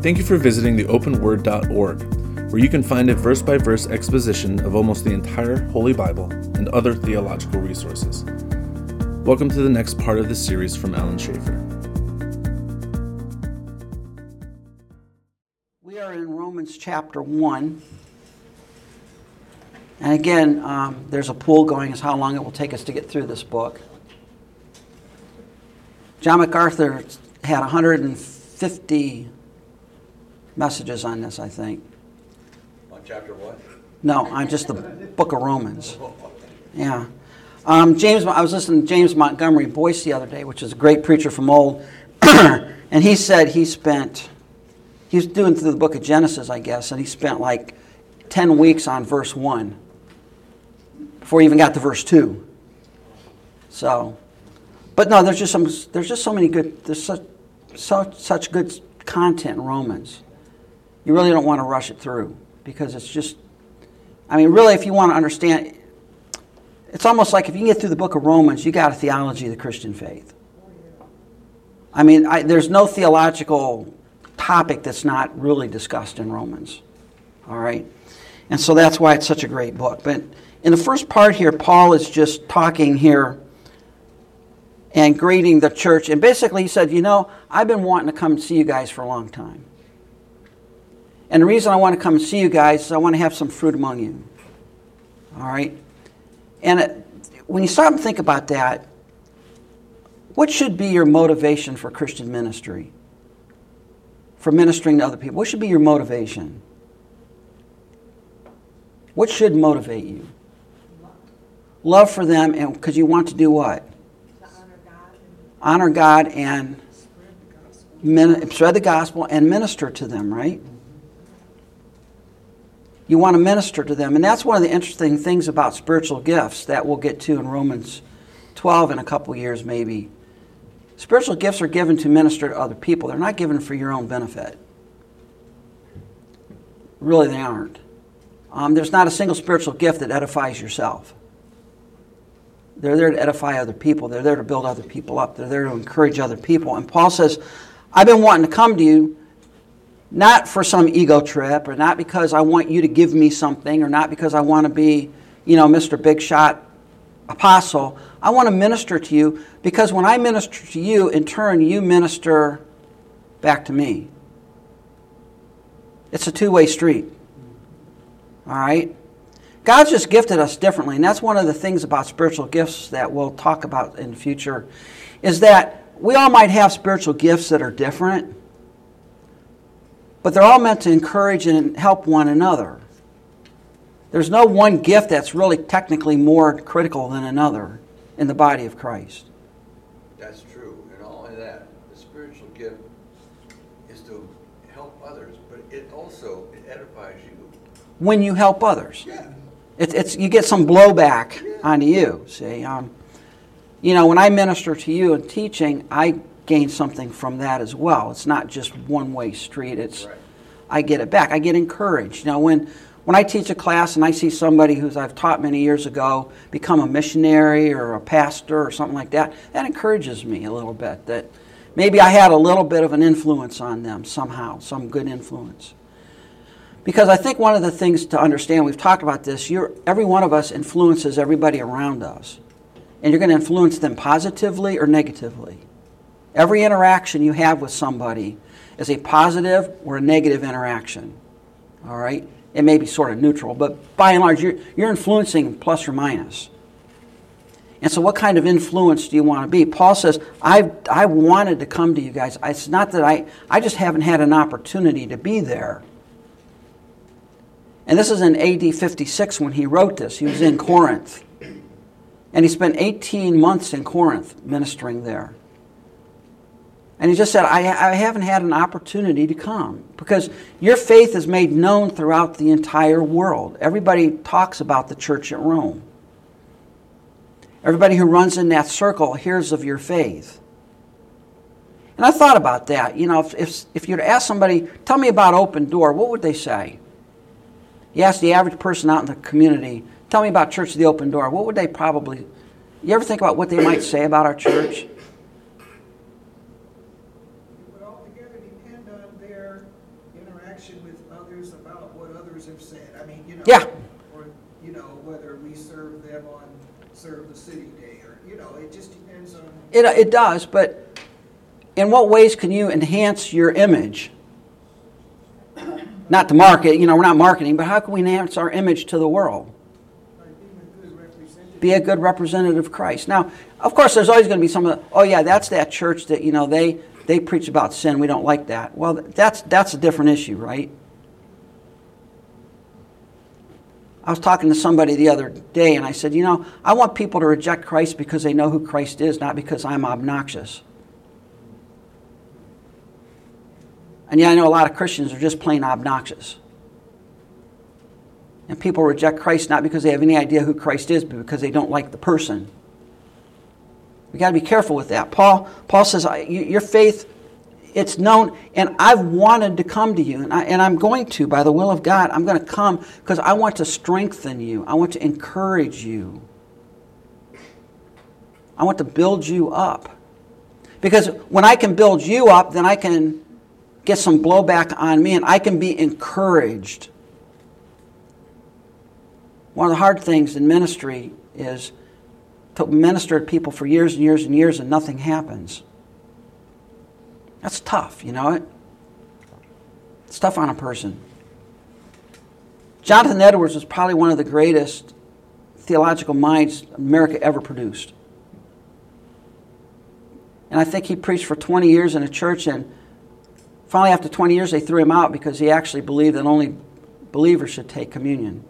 Thank you for visiting the openword.org, where you can find a verse by verse exposition of almost the entire Holy Bible and other theological resources. Welcome to the next part of this series from Alan Schaefer. We are in Romans chapter 1. And again, um, there's a pool going as how long it will take us to get through this book. John MacArthur had 150 messages on this, I think. On chapter what? No, on just the book of Romans. Yeah. Um, James, I was listening to James Montgomery Boice the other day, which is a great preacher from old, and he said he spent, he was doing through the book of Genesis, I guess, and he spent like 10 weeks on verse 1 before he even got to verse 2. So, but no, there's just some, there's just so many good, there's such, so, such good content in Romans. You really don't want to rush it through because it's just, I mean, really, if you want to understand, it's almost like if you get through the book of Romans, you got a theology of the Christian faith. I mean, I, there's no theological topic that's not really discussed in Romans. All right? And so that's why it's such a great book. But in the first part here, Paul is just talking here and greeting the church. And basically, he said, You know, I've been wanting to come see you guys for a long time. And the reason I want to come and see you guys is I want to have some fruit among you. All right? And it, when you stop and think about that, what should be your motivation for Christian ministry? For ministering to other people? What should be your motivation? What should motivate you? Love for them, and because you want to do what? Honor God and spread the gospel and minister to them, right? You want to minister to them. And that's one of the interesting things about spiritual gifts that we'll get to in Romans 12 in a couple years, maybe. Spiritual gifts are given to minister to other people, they're not given for your own benefit. Really, they aren't. Um, there's not a single spiritual gift that edifies yourself. They're there to edify other people. They're there to build other people up. They're there to encourage other people. And Paul says, I've been wanting to come to you not for some ego trip or not because I want you to give me something or not because I want to be, you know, Mr. Big Shot apostle. I want to minister to you because when I minister to you, in turn, you minister back to me. It's a two way street. All right? God's just gifted us differently, and that's one of the things about spiritual gifts that we'll talk about in the future, is that we all might have spiritual gifts that are different, but they're all meant to encourage and help one another. There's no one gift that's really technically more critical than another in the body of Christ. That's true. And all of that, the spiritual gift is to help others, but it also it edifies you. When you help others. Yeah. It's, it's, you get some blowback onto you. See, um, you know, when I minister to you in teaching, I gain something from that as well. It's not just one way street. It's Right. I get it back. I get encouraged. Know, when when I teach a class and I see somebody who's I've taught many years ago become a missionary or a pastor or something like that, that encourages me a little bit. That maybe I had a little bit of an influence on them somehow, some good influence. Because I think one of the things to understand, we've talked about this, every one of us influences everybody around us. And you're going to influence them positively or negatively. Every interaction you have with somebody is a positive or a negative interaction. All right? It may be sort of neutral, but by and large, you're, you're influencing plus or minus. And so, what kind of influence do you want to be? Paul says, I've, I wanted to come to you guys. It's not that I, I just haven't had an opportunity to be there. And this is in AD 56 when he wrote this. He was in Corinth. And he spent 18 months in Corinth ministering there. And he just said, I, I haven't had an opportunity to come because your faith is made known throughout the entire world. Everybody talks about the church at Rome. Everybody who runs in that circle hears of your faith. And I thought about that. You know, if, if, if you'd ask somebody, tell me about Open Door, what would they say? You ask the average person out in the community, tell me about Church of the Open Door, what would they probably, you ever think about what they might say about our church? would altogether depend on their Yeah. Or, you know, whether we serve them on Serve the City Day, or, you know, it just depends on, It, uh, it does, but in what ways can you enhance your image? Not to market, you know, we're not marketing, but how can we enhance our image to the world? by being a good representative. Be a good representative of Christ. Now, of course, there's always going to be some of the, oh yeah, that's that church that, you know, they, they preach about sin. We don't like that. Well, that's, that's a different issue, right? I was talking to somebody the other day and I said, you know, I want people to reject Christ because they know who Christ is, not because I'm obnoxious. And yeah, I know a lot of Christians are just plain obnoxious. And people reject Christ not because they have any idea who Christ is, but because they don't like the person. We got to be careful with that. Paul, Paul says, Your faith, it's known, and I've wanted to come to you, and, I, and I'm going to, by the will of God. I'm going to come because I want to strengthen you, I want to encourage you, I want to build you up. Because when I can build you up, then I can get some blowback on me, and I can be encouraged. One of the hard things in ministry is to minister to people for years and years and years and nothing happens. That's tough, you know it? It's tough on a person. Jonathan Edwards was probably one of the greatest theological minds America ever produced. And I think he preached for 20 years in a church, and finally, after 20 years, they threw him out because he actually believed that only believers should take communion.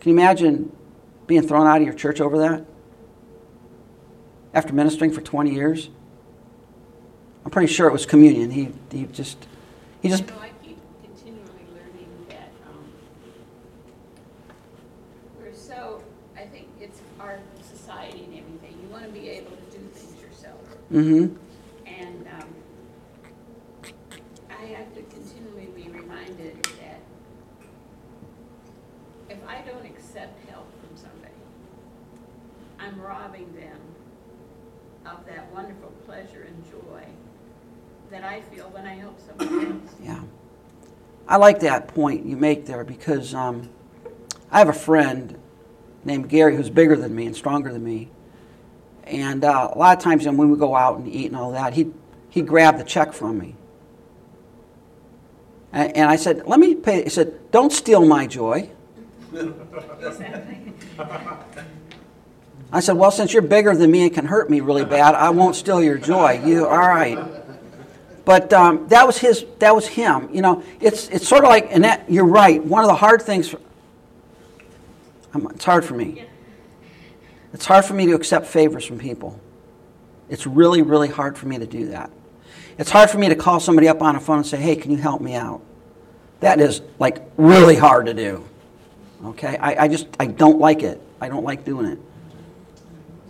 Can you imagine being thrown out of your church over that? After ministering for 20 years? I'm pretty sure it was communion. He, he just, he just, You know, I keep continually learning that, um, we're so, I think it's our society and everything, you wanna be able to do things yourself. mm-hmm, And, um, I have to continually be reminded that if I don't accept help from somebody, I'm robbing them of that wonderful pleasure and joy that I feel when I help somebody else. yeah. I like that point you make there because um, I have a friend named Gary who's bigger than me and stronger than me. And uh, a lot of times when we would go out and eat and all that, he'd, he'd grab the check from me. And, and I said, let me pay. He said, don't steal my joy. I said, well, since you're bigger than me and can hurt me really bad, I won't steal your joy. You, all right. But um, that was his, that was him. You know, it's, it's sort of like, and that, you're right. One of the hard things, for, it's hard for me. It's hard for me to accept favors from people. It's really, really hard for me to do that. It's hard for me to call somebody up on a phone and say, hey, can you help me out? That is like really hard to do. Okay? I, I just, I don't like it. I don't like doing it.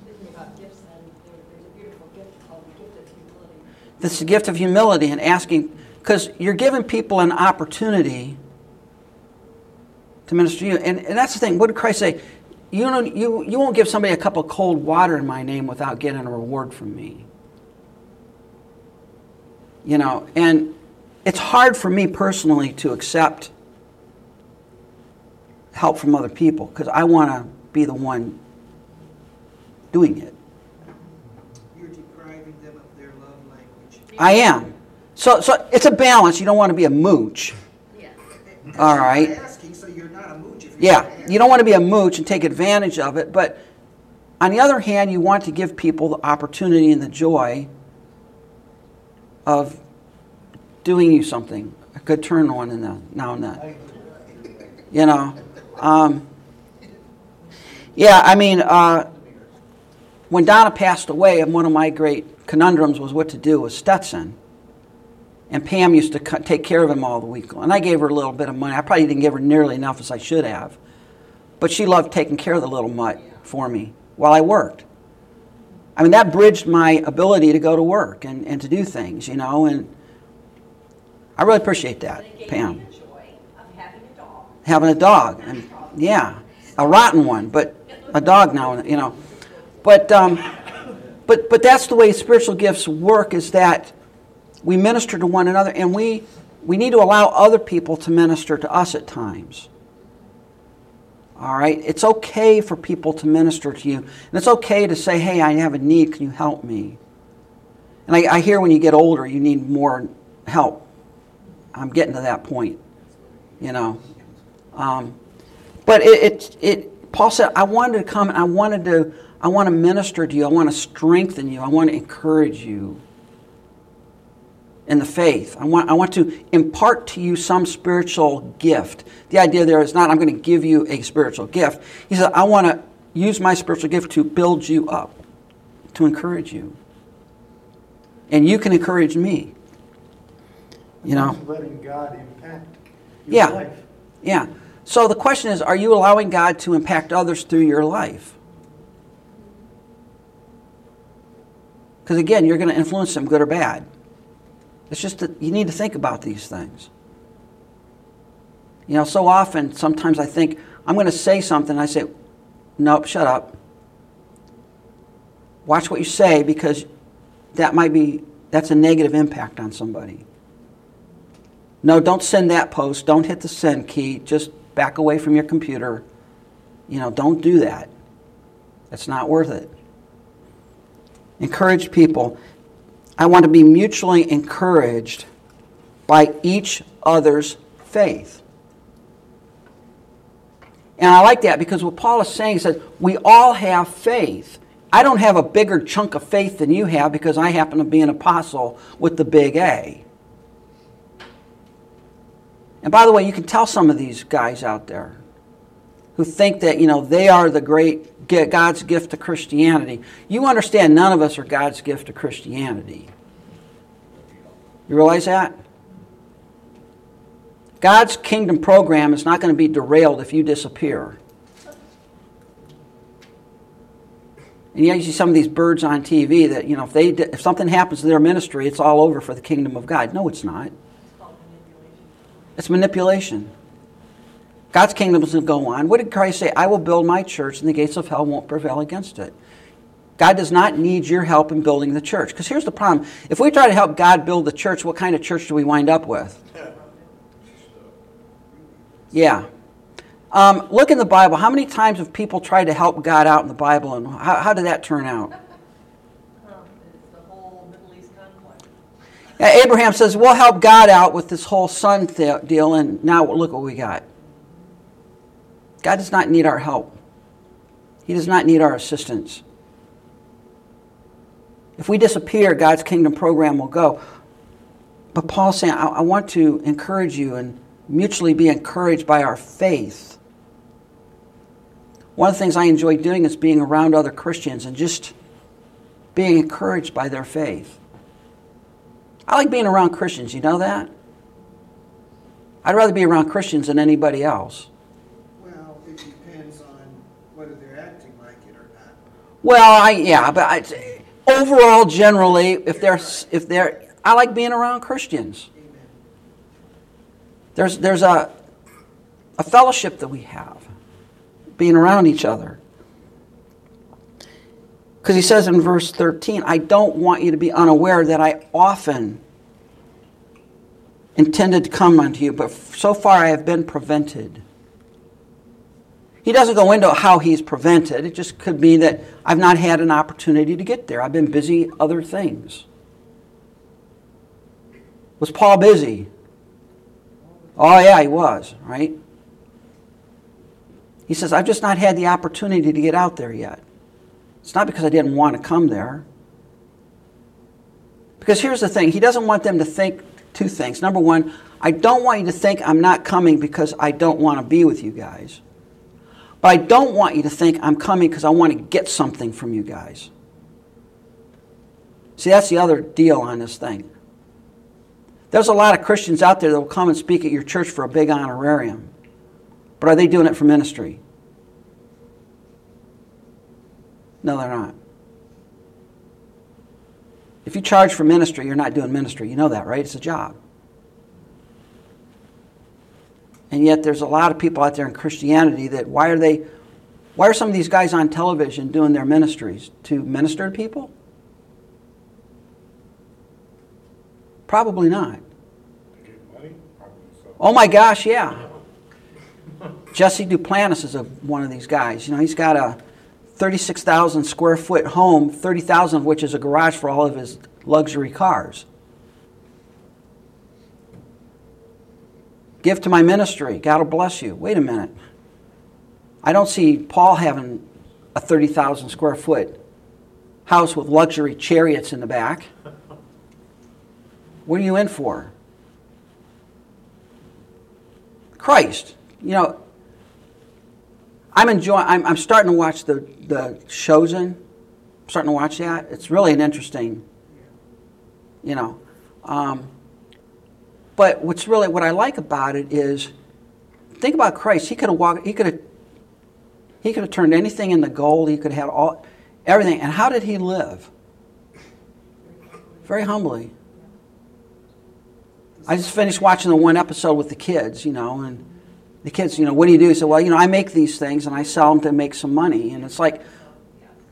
Speaking about gifts, then, there- there's a beautiful gift called the gift of humility. This gift of humility and asking, because you're giving people an opportunity to minister to you. And, and that's the thing. What did Christ say? You, know, you, you won't give somebody a cup of cold water in my name without getting a reward from me. You know, and it's hard for me personally to accept help from other people because I want to be the one doing it. You're depriving them of their love language. I am. So, so it's a balance. You don't want to be a mooch. Yeah. All right. Asking, so you're not a mooch if Yeah, you don't want to be a mooch and take advantage of it, but on the other hand, you want to give people the opportunity and the joy of doing you something, a good turn on in the, now and then. You know, um, yeah, I mean, uh, when Donna passed away, one of my great conundrums was what to do with Stetson. And Pam used to take care of him all the week. And I gave her a little bit of money. I probably didn't give her nearly enough as I should have. But she loved taking care of the little mutt for me while I worked. I mean, that bridged my ability to go to work and, and to do things, you know, and I really appreciate that, But it gave Pam. me the joy of having a dog. Having a dog, and yeah, a rotten one, but a dog now, you know. But, um, but, but that's the way spiritual gifts work is that we minister to one another and we, we need to allow other people to minister to us at times. All right? It's okay for people to minister to you. And it's okay to say, hey, I have a need. Can you help me? And I, I hear when you get older, you need more help. I'm getting to that point, you know. Um, but it, it, it, Paul said, I wanted to come and I wanted to, I want to minister to you. I want to strengthen you. I want to encourage you in the faith. I want, I want to impart to you some spiritual gift. The idea there is not, I'm going to give you a spiritual gift. He said, I want to use my spiritual gift to build you up, to encourage you. And you can encourage me. You know? Letting God impact your Yeah. life. Yeah. So the question is are you allowing God to impact others through your life? Because again, you're going to influence them, good or bad. It's just that you need to think about these things. You know, so often, sometimes I think, I'm going to say something, I say, nope, shut up. Watch what you say because that might be, that's a negative impact on somebody. No, don't send that post. Don't hit the send key. Just back away from your computer. You know, don't do that. It's not worth it. Encourage people. I want to be mutually encouraged by each other's faith. And I like that because what Paul is saying is that we all have faith. I don't have a bigger chunk of faith than you have because I happen to be an apostle with the big A. And by the way, you can tell some of these guys out there who think that, you know, they are the great God's gift to Christianity. You understand none of us are God's gift to Christianity. You realize that? God's kingdom program is not going to be derailed if you disappear. And yet you see some of these birds on TV that, you know, if, they, if something happens to their ministry, it's all over for the kingdom of God. No, it's not. It's manipulation. God's kingdom is going to go on. What did Christ say? I will build my church, and the gates of hell won't prevail against it. God does not need your help in building the church. Because here's the problem if we try to help God build the church, what kind of church do we wind up with? Yeah. Um, look in the Bible. How many times have people tried to help God out in the Bible, and how, how did that turn out? The whole Middle East conflict. Abraham says, We'll help God out with this whole son th- deal, and now look what we got. God does not need our help, He does not need our assistance. If we disappear, God's kingdom program will go. But Paul's saying, I, I want to encourage you and mutually be encouraged by our faith. One of the things I enjoy doing is being around other Christians and just being encouraged by their faith. I like being around Christians, you know that? I'd rather be around Christians than anybody else. Well, I yeah, but I, overall, generally, if they're if they're, I like being around Christians. There's there's a a fellowship that we have, being around each other. Because he says in verse 13, I don't want you to be unaware that I often intended to come unto you, but so far I have been prevented. He doesn't go into how he's prevented. It just could be that I've not had an opportunity to get there. I've been busy other things. Was Paul busy? Oh, yeah, he was, right? He says, I've just not had the opportunity to get out there yet. It's not because I didn't want to come there. Because here's the thing He doesn't want them to think two things. Number one, I don't want you to think I'm not coming because I don't want to be with you guys. But I don't want you to think I'm coming because I want to get something from you guys. See, that's the other deal on this thing. There's a lot of Christians out there that will come and speak at your church for a big honorarium. But are they doing it for ministry? No, they're not. If you charge for ministry, you're not doing ministry. You know that, right? It's a job. And yet there's a lot of people out there in Christianity that why are they why are some of these guys on television doing their ministries? To minister to people? Probably not. Oh my gosh, yeah. Jesse Duplantis is a, one of these guys. You know, he's got a 36,000 square foot home, 30,000 of which is a garage for all of his luxury cars. Give to my ministry. God will bless you. Wait a minute. I don't see Paul having a 30,000 square foot house with luxury chariots in the back. What are you in for? Christ. You know, I'm enjoying. I'm, I'm starting to watch the the Chosen. I'm starting to watch that. It's really an interesting. You know, um, but what's really what I like about it is, think about Christ. He could have walked. He could have. He could have turned anything into gold. He could have had all, everything. And how did he live? Very humbly. I just finished watching the one episode with the kids, you know, and the kids, you know, what do you do? He said, well, you know, I make these things and I sell them to make some money. And it's like,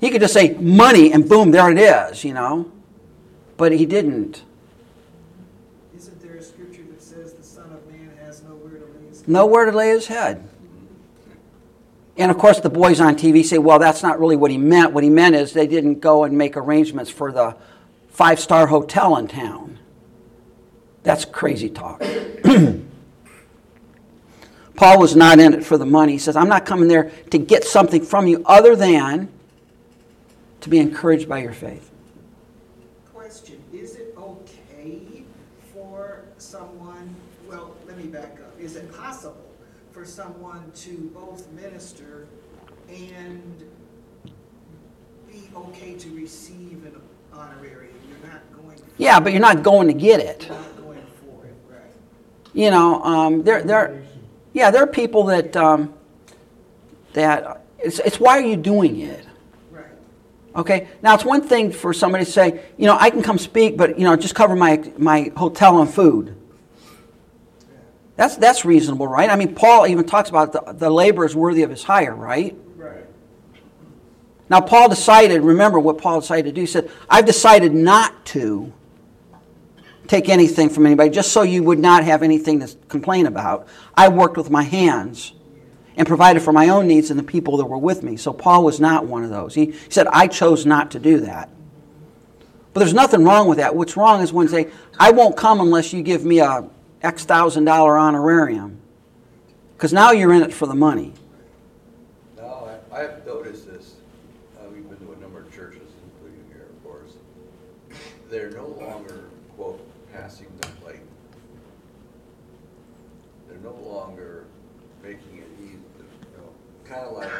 he could just say money and boom, there it is, you know. But he didn't. Isn't there a scripture that says the Son of Man has nowhere to lay his? Head. And of course, the boys on TV say, well, that's not really what he meant. What he meant is they didn't go and make arrangements for the five star hotel in town. That's crazy talk. Paul was not in it for the money. He says, I'm not coming there to get something from you other than to be encouraged by your faith. Question, is it okay for someone, well, let me back up. Is it possible for someone to both minister and be okay to receive an honorarium? You're not going, Yeah, but you're not going to get it. you're not going for it, right? You know, um, there, there, yeah, there are people that, um, that, it's, it's why are you doing it? Right. Okay. Now it's one thing for somebody to say, you know, I can come speak, but you know, just cover my my hotel and food. That's that's reasonable, right? I mean, Paul even talks about the, the labor is worthy of his hire, right? Right. Now Paul decided. Remember what Paul decided to do. He said, "I've decided not to take anything from anybody, just so you would not have anything to complain about. I worked with my hands." and provided for my own needs and the people that were with me. So Paul was not one of those. He, he said, I chose not to do that. But there's nothing wrong with that. What's wrong is when they say, I won't come unless you give me a X thousand dollar honorarium. Because now you're in it for the money. No, I- I have noticed this, uh, we've been to a number of churches, including here, of course. They're no longer, quote, passing the plate. They're no longer making it easy, you know, kind of like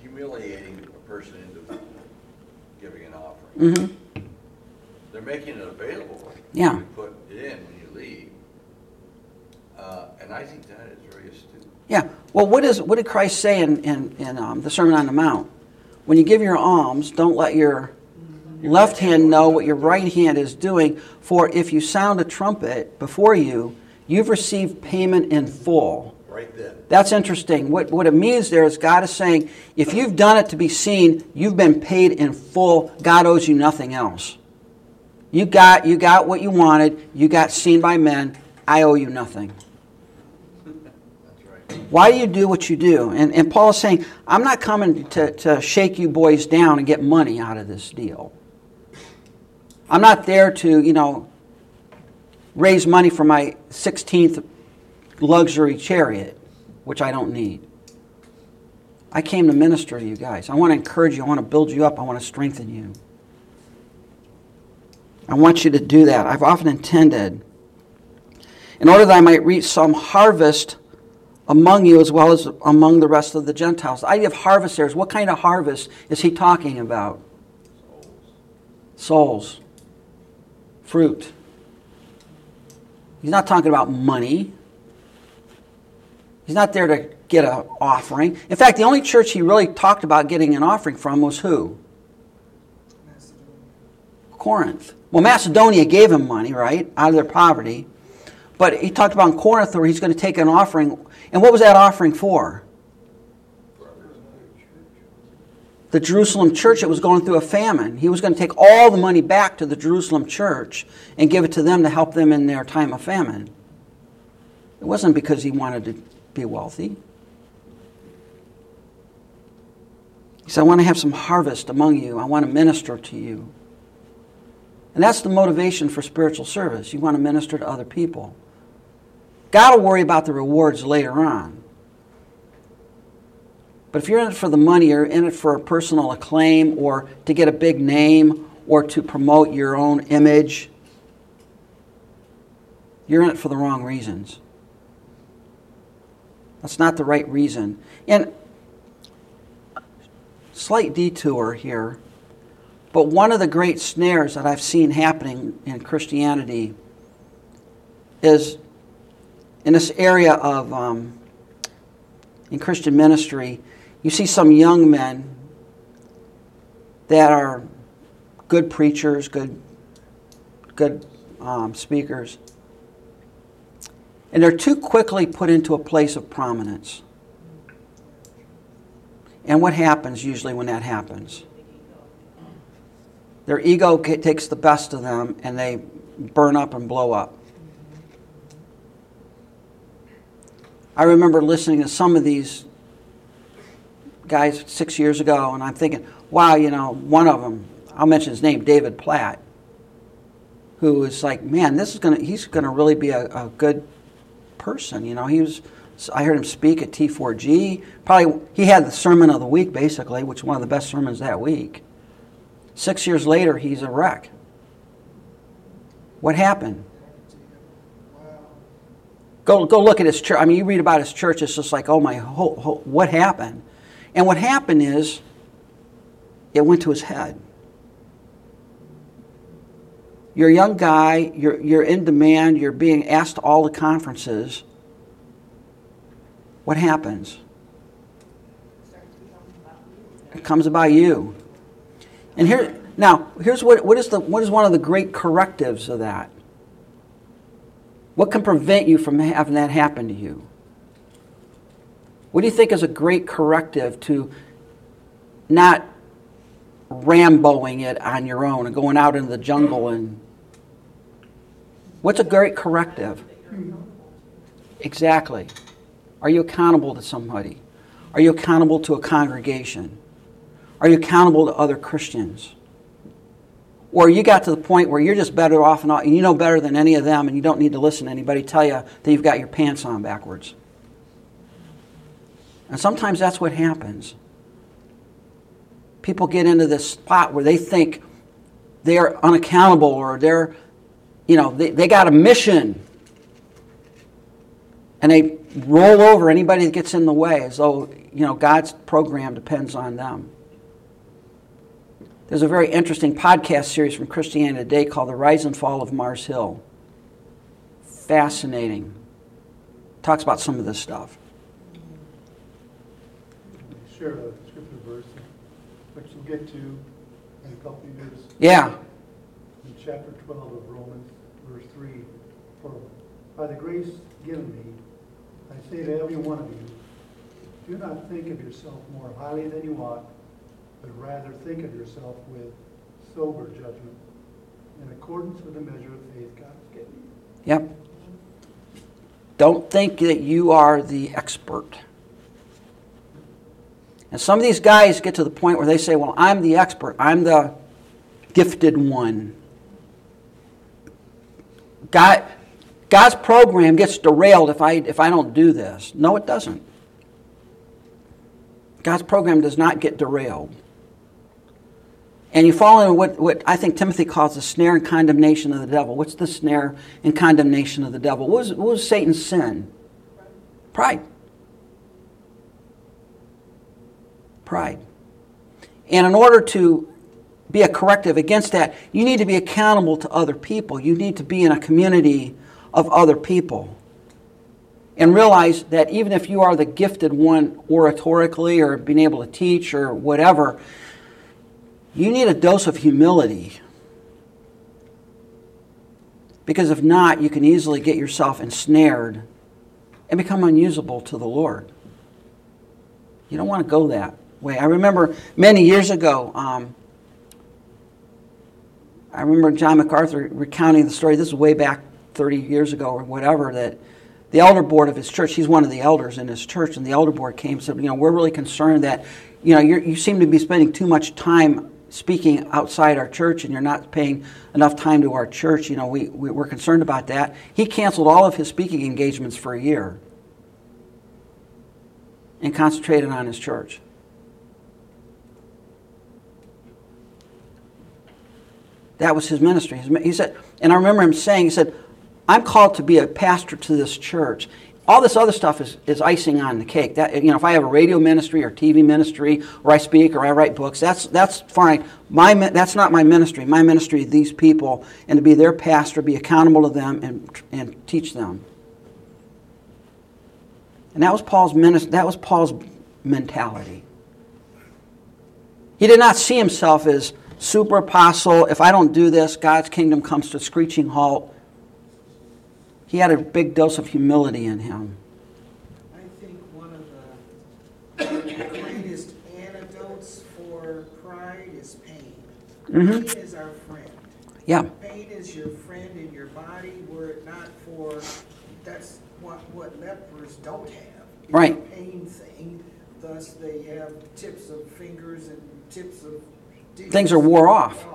humiliating a person into giving an offering. hmm They're making it available. Yeah. You put in when you leave. Uh, And I think that is very astute. Yeah. Well, what, is, what did Christ say in, in, in um, the Sermon on the Mount? When you give your alms, don't let your left hand know what your right hand is doing, for if you sound a trumpet before you, you've received payment in full. Right then. That's interesting. What, what it means there is God is saying, if you've done it to be seen, you've been paid in full. God owes you nothing else. You got, you got what you wanted. You got seen by men. I owe you nothing. Why do you do what you do? And, and Paul is saying, I'm not coming to, to shake you boys down and get money out of this deal. I'm not there to, you know, raise money for my 16th luxury chariot, which I don't need. I came to minister to you guys. I want to encourage you. I want to build you up. I want to strengthen you. I want you to do that. I've often intended, in order that I might reach some harvest among you as well as among the rest of the Gentiles. The idea of harvest there is what kind of harvest is he talking about? Souls. Fruit. He's not talking about money. He's not there to get an offering. In fact, the only church he really talked about getting an offering from was who? Corinth. Well, Macedonia gave him money, right, out of their poverty. But he talked about in Corinth where he's going to take an offering. And what was that offering for? The Jerusalem church, it was going through a famine. He was going to take all the money back to the Jerusalem church and give it to them to help them in their time of famine. It wasn't because he wanted to be wealthy. He said, I want to have some harvest among you. I want to minister to you. And that's the motivation for spiritual service. You want to minister to other people. God will worry about the rewards later on. But if you're in it for the money or in it for a personal acclaim or to get a big name or to promote your own image, you're in it for the wrong reasons. That's not the right reason. And slight detour here, but one of the great snares that I've seen happening in Christianity is in this area of um, in Christian ministry, you see some young men that are good preachers, good good um, speakers, and they're too quickly put into a place of prominence. And what happens usually when that happens? Their ego takes the best of them and they burn up and blow up. I remember listening to some of these guys six years ago, and I'm thinking, wow, you know, one of them, I'll mention his name, David Platt, who was like, man, this is gonna, he's gonna really be a, a good person. You know, he was. I heard him speak at T4G. Probably he had the sermon of the week, basically, which was one of the best sermons that week. Six years later, he's a wreck. What happened? Go, go look at his church. I mean, you read about his church, it's just like, oh my, ho, ho, what happened? And what happened is, it went to his head. You're a young guy, you're, you're in demand, you're being asked to all the conferences. What happens? It comes about you. And here now, here's what, what is the what is one of the great correctives of that? What can prevent you from having that happen to you? What do you think is a great corrective to not ramboing it on your own and going out into the jungle and what's a great corrective? Exactly. Are you accountable to somebody? Are you accountable to a congregation? Are you accountable to other Christians? Or you got to the point where you're just better off and all, you know better than any of them and you don't need to listen to anybody tell you that you've got your pants on backwards. And sometimes that's what happens. People get into this spot where they think they're unaccountable or they're, you know, they, they got a mission. And they roll over anybody that gets in the way as though, you know, God's program depends on them. There's a very interesting podcast series from Christianity Today called The Rise and Fall of Mars Hill. Fascinating. Talks about some of this stuff. Share a scripture verse, which we'll get to in a couple of years. Yeah. In chapter 12 of Romans, verse 3, For by the grace given me, I say to every one of you, do not think of yourself more highly than you ought, but rather think of yourself with sober judgment, in accordance with the measure of faith God has given you. Yep. Don't think that you are the expert. And some of these guys get to the point where they say, Well, I'm the expert, I'm the gifted one. God, God's program gets derailed if I, if I don't do this. No, it doesn't. God's program does not get derailed. And you fall into what, what I think Timothy calls the snare and condemnation of the devil. What's the snare and condemnation of the devil? What was, what was Satan's sin? Pride. Pride. And in order to be a corrective against that, you need to be accountable to other people. You need to be in a community of other people. And realize that even if you are the gifted one oratorically or being able to teach or whatever, you need a dose of humility. Because if not, you can easily get yourself ensnared and become unusable to the Lord. You don't want to go that way. I remember many years ago, um, I remember John MacArthur recounting the story. This is way back 30 years ago or whatever, that the elder board of his church. He's one of the elders in his church, and the elder board came and said, you know, we're really concerned that, you know, you seem to be spending too much time speaking outside our church, and you're not paying enough time to our church. You know, we, we we're concerned about that. He canceled all of his speaking engagements for a year and concentrated on his church. That was his ministry. He said, and I remember him saying, he said, I'm called to be a pastor to this church. All this other stuff is, is icing on the cake. That, you know, if I have a radio ministry or TV ministry, or I speak or I write books, that's, that's fine. My, that's not my ministry. My ministry is these people, and to be their pastor, be accountable to them, and, and teach them. And that was Paul's ministry, that was Paul's mentality. He did not see himself as super apostle. If I don't do this, God's kingdom comes to screeching halt. He had a big dose of humility in him. I think one of the greatest antidotes for pride is pain. Mhm. Pain is our friend. Yeah. Pain is your friend in your body, were it not for, that's what, what lepers don't have. It's Right. Pain thing, thus they have tips of fingers and tips of. Things are wore off.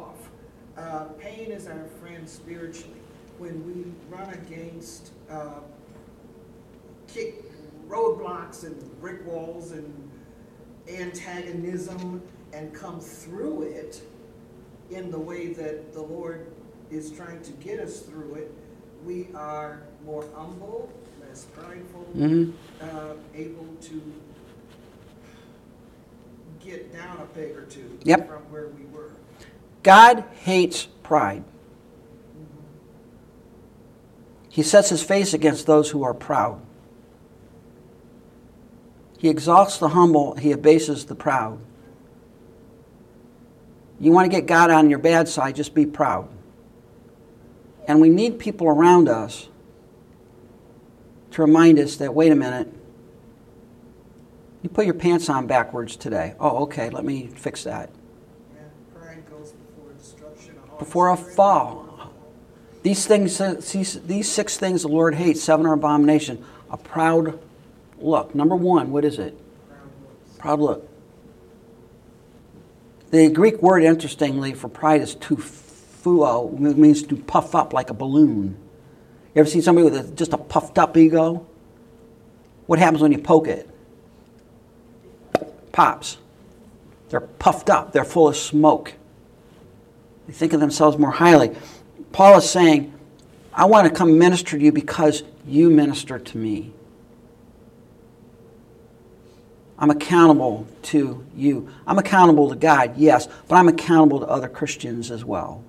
Uh, pain is our friend spiritually. When we run against, uh, kick roadblocks and brick walls and antagonism and come through it in the way that the Lord is trying to get us through it, we are more humble, less prideful, Mhm. uh, able to get down a peg or two Yep. from where we were. God hates pride. He sets his face against those who are proud. He exalts the humble, he abases the proud. You want to get God on your bad side, just be proud. And we need people around us to remind us that, wait a minute, you put your pants on backwards today. Oh, okay, let me fix that. Yeah, before Before a fall. These things, these, six things the Lord hates, seven are abomination. A proud look. Number one, what is it? Proud. Look. The Greek word, interestingly, for pride is tufuo, it means to puff up like a balloon. You ever seen somebody with a, just a puffed up ego? What happens when you poke it? Pops. They're puffed up, they're full of smoke. They think of themselves more highly. Paul is saying, I want to come minister to you because you minister to me. I'm accountable to you. I'm accountable to God, yes, but I'm accountable to other Christians as well.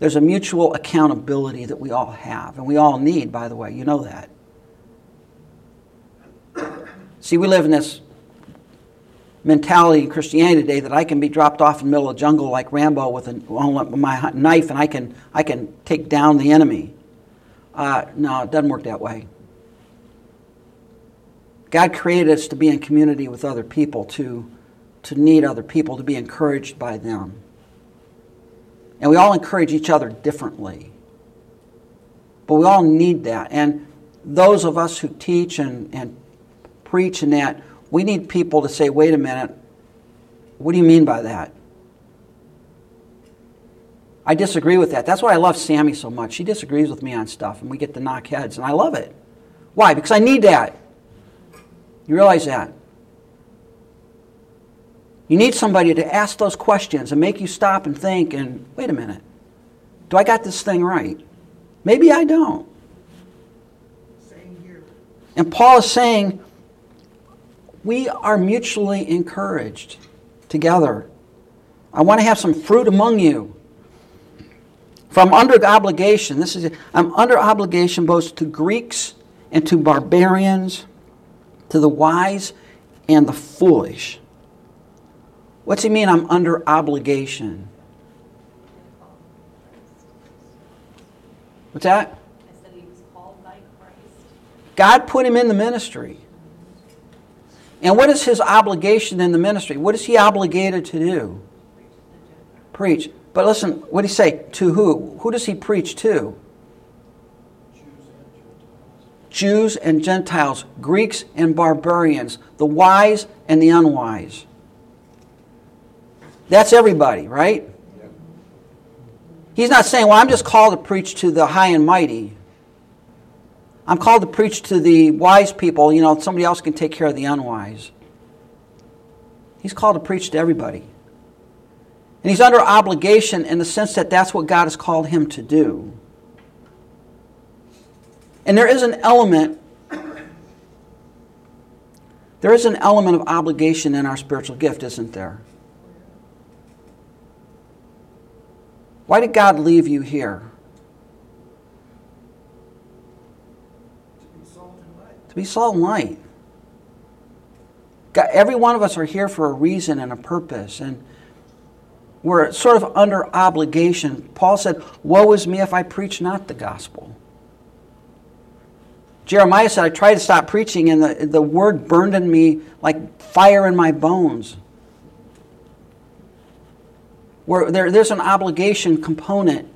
There's a mutual accountability that we all have, and we all need, by the way. You know that. See, we live in this mentality in Christianity today that I can be dropped off in the middle of the jungle like Rambo with, a, with my knife and I can, I can take down the enemy. Uh, no, it doesn't work that way. God created us to be in community with other people, to, to need other people, to be encouraged by them. And we all encourage each other differently. But we all need that. And those of us who teach and, and preach and that, we need people to say, wait a minute, what do you mean by that? I disagree with that. That's why I love Sammy so much. She disagrees with me on stuff, and we get to knock heads, and I love it. Why? Because I need that. You realize that? You need somebody to ask those questions and make you stop and think and wait a minute. Do I got this thing right? Maybe I don't. Same here. And Paul is saying we are mutually encouraged together. I want to have some fruit among you. From under obligation, this is I'm under obligation both to Greeks and to barbarians, to the wise and the foolish. What's he mean I'm under obligation? What's that? I said he was called by Christ. God put him in the ministry. And what is his obligation in the ministry? What is he obligated to do? Preach. But listen, what did he say? To who? Who does he preach to? Jews and Gentiles, Greeks and barbarians, the wise and the unwise. That's everybody, right? He's not saying, well, I'm just called to preach to the high and mighty. I'm called to preach to the wise people. You know, somebody else can take care of the unwise. He's called to preach to everybody. And he's under obligation in the sense that that's what God has called him to do. And there is an element there is an element of obligation in our spiritual gift, isn't there? Why did God leave you here? To be salt and light. God, every one of us are here for a reason and a purpose, and we're sort of under obligation. Paul said, Woe is me if I preach not the gospel. Jeremiah said, I tried to stop preaching, and the, the word burned in me like fire in my bones. Where there, there's an obligation component.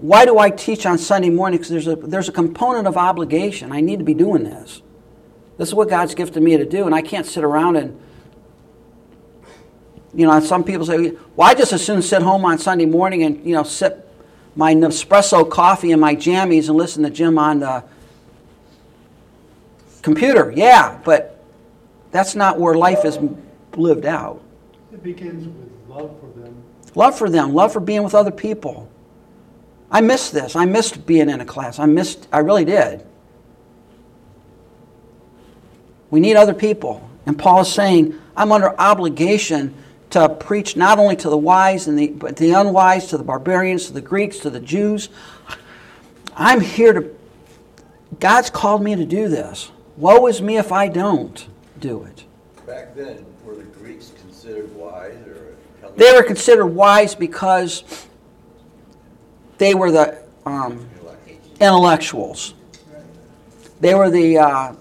Why do I teach on Sunday morning? Because there's a, there's a component of obligation. I need to be doing this. This is what God's gifted me to do, and I can't sit around and, you know, some people say, well, I just as soon sit home on Sunday morning and, you know, sip my Nespresso coffee and my jammies and listen to Jim on the computer. Yeah, but that's not where life is lived out. It begins with love for them. Love for them, love for being with other people. I missed this. I missed being in a class. I missed, I really did. We need other people. And Paul is saying, I'm under obligation to preach not only to the wise and the but the unwise, to the barbarians, to the Greeks, to the Jews. I'm here to God's called me to do this. Woe is me if I don't do it. Back then, were the Greeks considered wise or? They were considered wise because they were the um, intellectuals. They were the uh,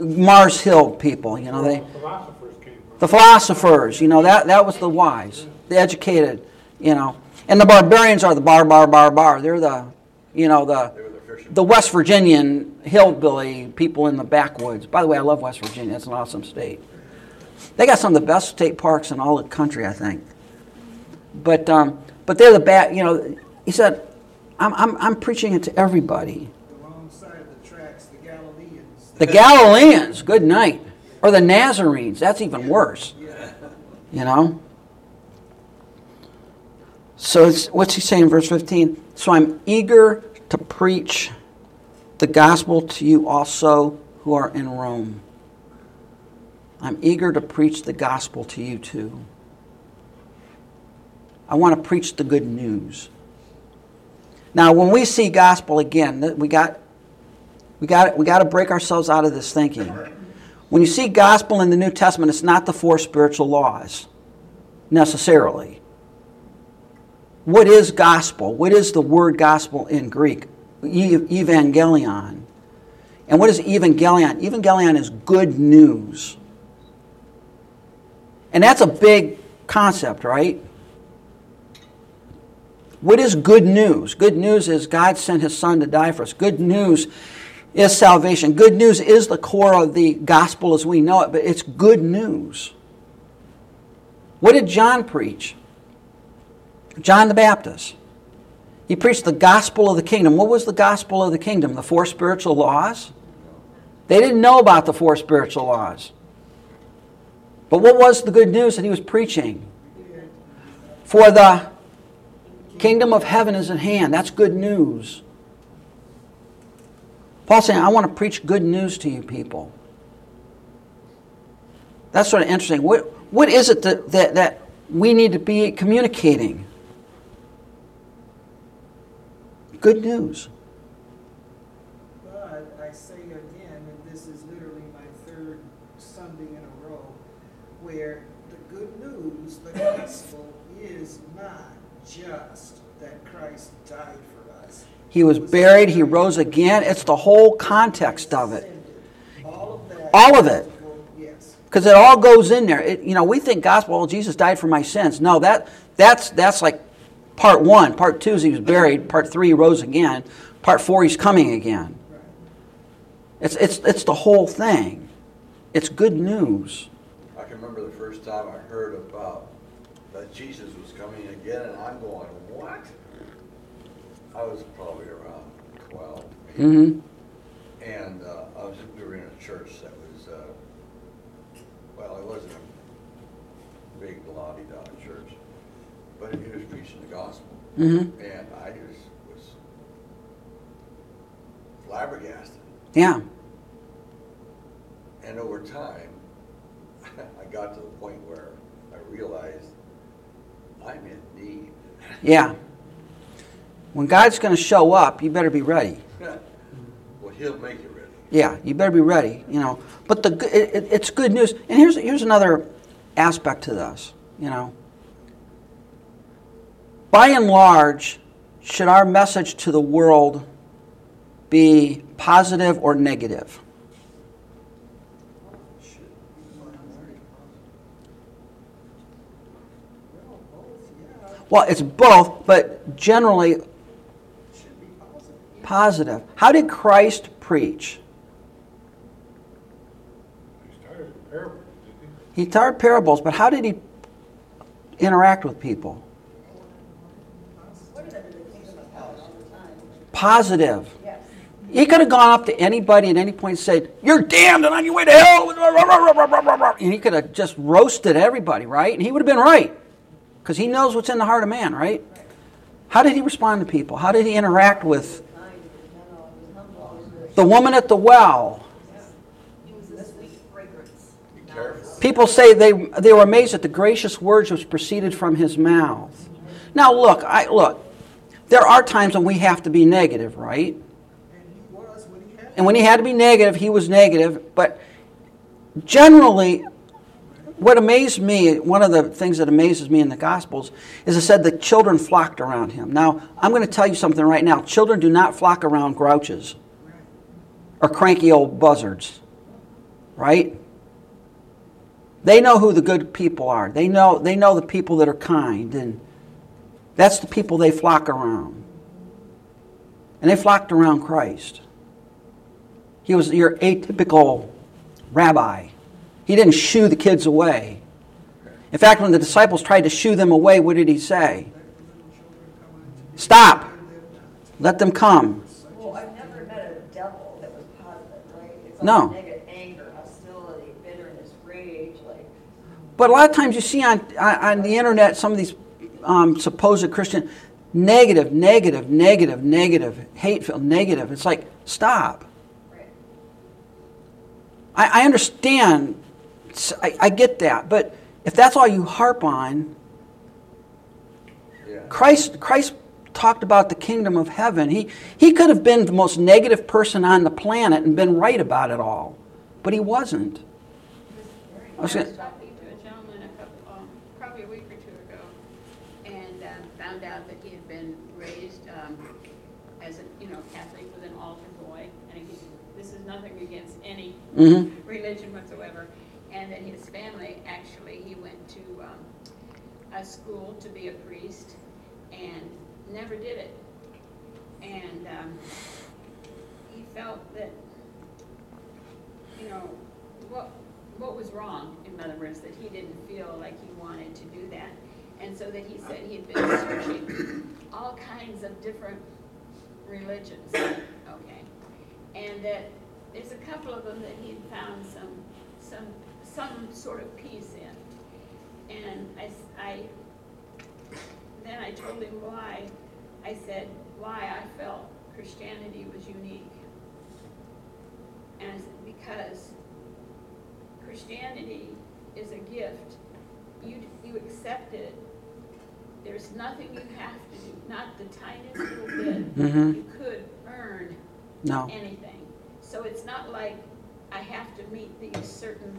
Mars Hill people, you know. They, Philosophers came the philosophers, you know, that, that was the wise, the educated, you know. And the barbarians are the bar, bar, bar, bar. They're the, you know, the, the West Virginian hillbilly people in the backwoods. By the way, I love West Virginia. It's an awesome state. They got some of the best state parks in all the country, I think. But, um, but they're the back, you know, he said, I'm, I'm, I'm preaching it to everybody. The wrong side of the tracks, the Galileans. The Galileans, good night. Or the Nazarenes, that's even worse. You know? So it's, what's he saying in verse 15? So I'm eager to preach the gospel to you also who are in Rome. I'm eager to preach the gospel to you too. I want to preach the good news. Now, when we see gospel again, we got we got we got to break ourselves out of this thinking. When you see gospel in the New Testament, it's not the four spiritual laws necessarily. What is gospel? What is the word gospel in Greek? Evangelion. And what is evangelion? Evangelion is good news. And that's a big concept, right? What is good news? Good news is God sent his son to die for us. Good news is salvation. Good news is the core of the gospel as we know it, but it's good news. What did John preach? John the Baptist. He preached the gospel of the kingdom. What was the gospel of the kingdom? The four spiritual laws? They didn't know about the four spiritual laws. But what was the good news that he was preaching? For the kingdom of heaven is at hand. That's good news. Paul's saying, I want to preach good news to you people. That's sort of interesting. What, what is it that, that, that we need to be communicating? Good news. But I say again, and this is literally my third Sunday in a row, where the good news, the gospel, is not just that Christ died for us. He was buried, he rose again. It's the whole context of it. All of it. Because it all goes in there. It, you know, we think gospel, well, Jesus died for my sins. No, that that's that's like part one. Part two is he was buried. Part three, he rose again. Part four, he's coming again. It's, it's, it's the whole thing. It's good news. I can remember the first time I heard about that Jesus was coming again, and I'm going, what? I was probably around twelve. maybe. hmm And uh, I was, we were in a church that was, uh, well, it wasn't a big la-di-da church, but he was preaching the gospel. hmm And I just was flabbergasted. Yeah. And over time, I got to the point where I realized I'm in need. Yeah. When God's going to show up, you better be ready. Well, he'll make you ready. Yeah, you better be ready, you know. But the it, it- it's good news. And here's here's another aspect to this, you know. By and large, should our message to the world be positive or negative? Well, both, yeah, Well, it's both, but generally positive. How did Christ preach? He taught parables, but how did he interact with people? Positive. He could have gone up to anybody at any point and said, You're damned and on your way to hell. And he could have just roasted everybody, right? And he would have been right. Because he knows what's in the heart of man, right? How did he respond to people? How did he interact with Kind, he was gentle, he was humble, he was- the woman at the well? People say they, they were amazed at the gracious words which proceeded from his mouth. Now, look, I, look, there are times when we have to be negative, right? And when he had. And when he had to be negative, he was negative. But generally, what amazed me, one of the things that amazes me in the Gospels, is it said the children flocked around him. Now, I'm going to tell you something right now. Children do not flock around grouches or cranky old buzzards, right? They know who the good people are. They know, they know the people that are kind, and that's the people they flock around. And they flocked around Christ. He was your atypical rabbi. He didn't shoo the kids away. In fact, when the disciples tried to shoo them away, what did he say? Stop. Let them come. Well, I've never met a devil that was positive, right? It's all No. negative anger, hostility, bitterness, rage, like, But a lot of times you see on, on, on the internet some of these um, supposed Christian negative, negative, negative, negative, hateful, negative. It's like, stop. right? I, I understand. I, I get that. But if that's all you harp on, Yeah. Christ, Christ talked about the kingdom of heaven. He, he could have been the most negative person on the planet and been right about it all, but he wasn't. I was gonna- talking to a gentleman a couple, um, probably a week or two ago, and um, found out that he had been raised um, as a, you know, Catholic with an altar boy, and he, this is nothing against any Mhm. religion whatsoever, and that his family, actually, he went to um, a school to be a priest, and never did it. And um, he felt that you know, what, what was wrong, in other words, that he didn't feel like he wanted to do that. And so that he said he'd been searching all kinds of different religions, okay? And that there's a couple of them that he'd found some, some, some sort of peace in. And I, I, then I told him why, I said, why I felt Christianity was unique. And I said, because Christianity is a gift. You, you accept it. There's nothing you have to do, not the tiniest little bit. Mhm. You could earn No. anything. So it's not like I have to meet these certain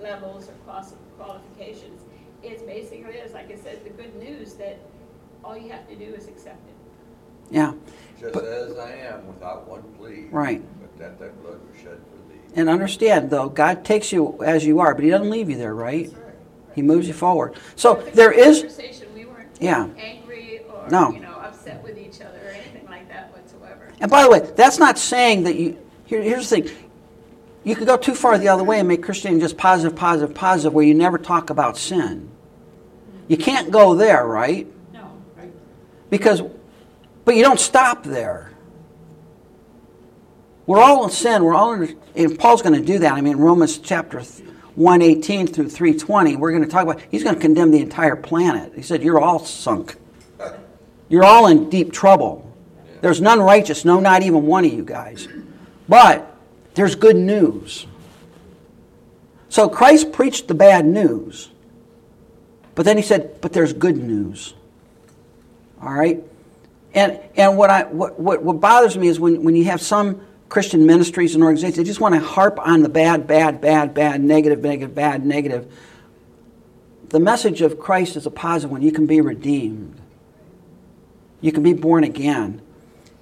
levels or quali- qualifications. It's basically, is like I said, the good news that all you have to do is accept it. Yeah. Just But- as I am, without one plea. Right. But that thy blood was shed for thee. And understand, though, God takes you as you are, but He doesn't leave you there, right? That's right. He moves you forward. So the there is, Conversation, we weren't Yeah. angry or, No. you know, upset with each other or anything like that whatsoever. and by the way, that's not saying that you, here, here's the thing. you could go too far the other way and make Christianity just positive, positive, positive, where you never talk about sin. You can't go there, right? No. Because, but you don't stop there. We're all in sin. We're all in, and Paul's going to do that. I mean, Romans chapter 118 through 320, we're going to talk about, he's going to condemn the entire planet. He said, You're all sunk. You're all in deep trouble. There's none righteous, no, not even one of you guys. But there's good news. So Christ preached the bad news. But then he said, But there's good news. All right? And, and what, I, what, what, what bothers me is when, when you have some Christian ministries and organizations, they just want to harp on the bad, bad, bad, bad, negative, negative, bad, negative. The message of Christ is a positive one. You can be redeemed, you can be born again.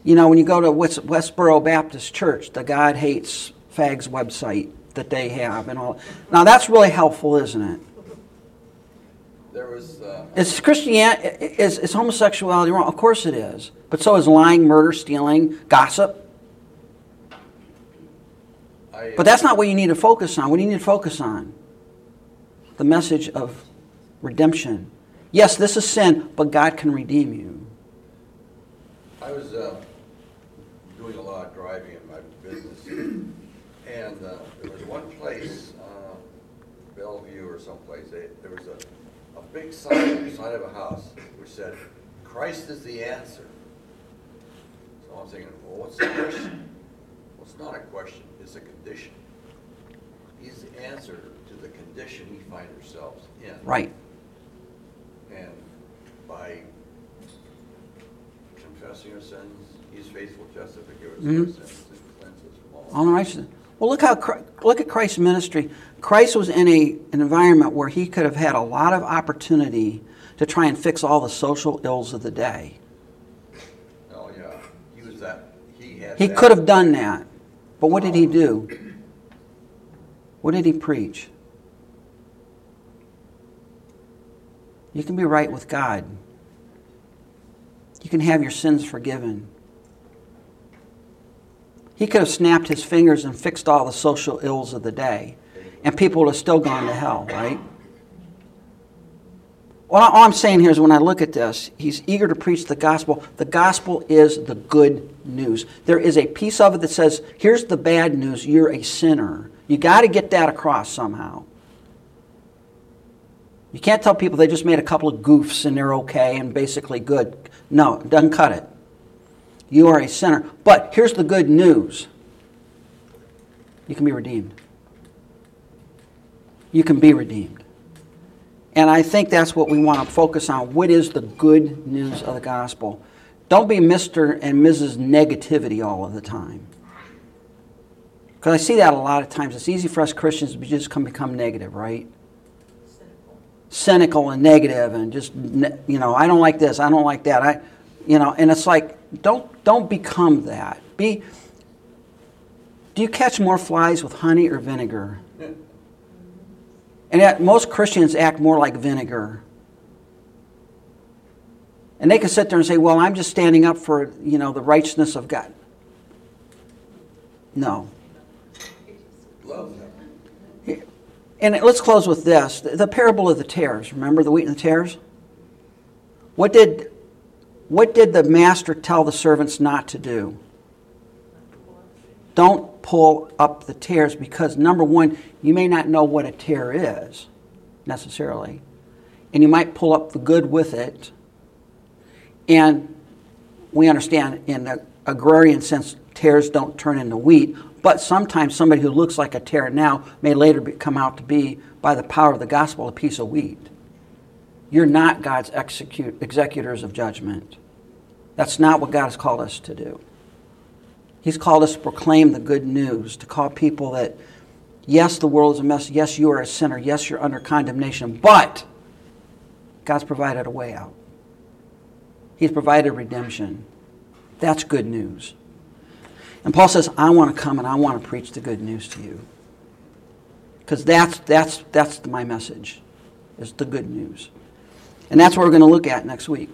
You know, when you go to West, Westboro Baptist Church, the God Hates Fags website that they have and all. Now, that's really helpful, isn't it? There was, uh, Is Christianity, is, is homosexuality wrong? Of course it is. But so is lying, murder, stealing, gossip. I, But that's not what you need to focus on. What do you need to focus on? The message of redemption. Yes, this is sin, but God can redeem you. I was uh, doing a lot of driving in my business, and uh, there was one place, uh, Bellevue or someplace, they, there was a big sign on the side of a house which said, "Christ is the answer." So I'm thinking, well, what's the question? Well, it's not a question; it's a condition. He's the answer to the condition we find ourselves in. Right. And by confessing our sins, he's faithful, just to forgive us our mm-hmm. sins and cleanse us from all. All righteousness. Well, look how look at Christ's ministry. Christ was in a, an environment where he could have had a lot of opportunity to try and fix all the social ills of the day. Oh, yeah, he was that, he had He that- could have done that. But what did he do? What did he preach? You can be right with God. You can have your sins forgiven. He could have snapped his fingers and fixed all the social ills of the day, and people would have still gone to hell, right? Well, all I'm saying here is when I look at this, he's eager to preach the gospel. The gospel is the good news. There is a piece of it that says, here's the bad news, you're a sinner. You got to get that across somehow. You can't tell people they just made a couple of goofs and they're okay and basically good. No, it doesn't cut it. You are a sinner. But here's the good news you can be redeemed. You can be redeemed. And I think that's what we want to focus on. What is the good news of the gospel? Don't be Mr. and Mrs. Negativity all of the time. Because I see that a lot of times. It's easy for us Christians to just come become negative, right? Cynical and negative, and just you know, I don't like this, I don't like that. I, you know, and it's like don't don't become that. Be. Do you catch more flies with honey or vinegar? And yet, most Christians act more like vinegar. And they can sit there and say, "Well, I'm just standing up for you know the righteousness of God." No. And let's close with this: the parable of the tares. Remember the wheat and the tares? What did what did the master tell the servants not to do? Don't pull up the tares because number one, you may not know what a tare is necessarily, and you might pull up the good with it. And we understand in the agrarian sense, tares don't turn into wheat, but sometimes somebody who looks like a tare now may later come out to be, by the power of the gospel, a piece of wheat. You're not God's execute, executors of judgment. That's not what God has called us to do. He's called us to proclaim the good news, to call people that, yes, the world is a mess. Yes, you are a sinner. Yes, you're under condemnation. But God's provided a way out. He's provided redemption. That's good news. And Paul says, I want to come and I want to preach the good news to you. Because that's, that's, that's my message, is the good news. And that's what we're going to look at next week.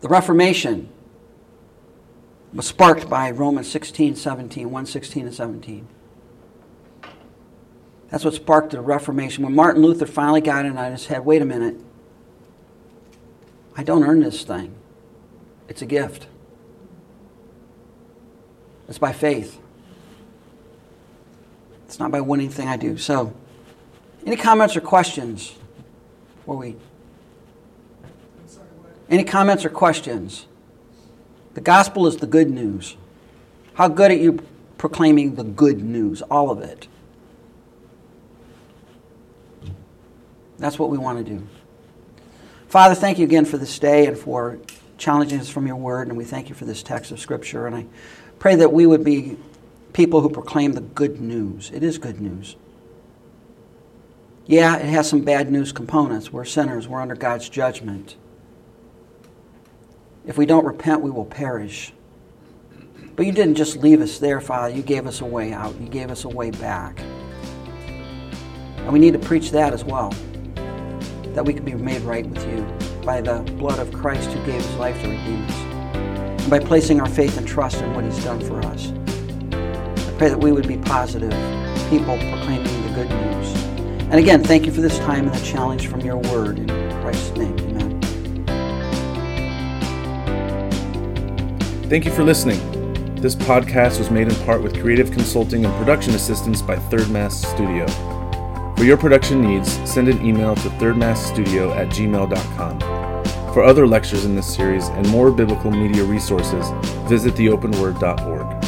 The Reformation. was sparked by Romans 16, 17, 1 16 and 17. That's what sparked the Reformation. When Martin Luther finally got it in his head, wait a minute, I don't earn this thing. It's a gift. It's by faith. It's not by winning thing I do. So, any comments or questions before we? Any comments or questions? The gospel is the good news. How good are you proclaiming the good news? All of it. That's what we want to do. Father, thank you again for this day and for challenging us from your word, and we thank you for this text of Scripture. And I pray that we would be people who proclaim the good news. It is good news. Yeah, it has some bad news components. We're sinners, we're under God's judgment. If we don't repent, we will perish. But you didn't just leave us there, Father. You gave us a way out, you gave us a way back. And we need to preach that as well that we can be made right with you by the blood of Christ who gave his life to redeem us, and by placing our faith and trust in what he's done for us. I pray that we would be positive people proclaiming the good news. And again, thank you for this time and the challenge from your word. In Christ's name, amen. Thank you for listening. This podcast was made in part with creative consulting and production assistance by Third Mass Studio. For your production needs, send an email to thirdmassstudio at gmail.com. For other lectures in this series and more biblical media resources, visit theopenword.org.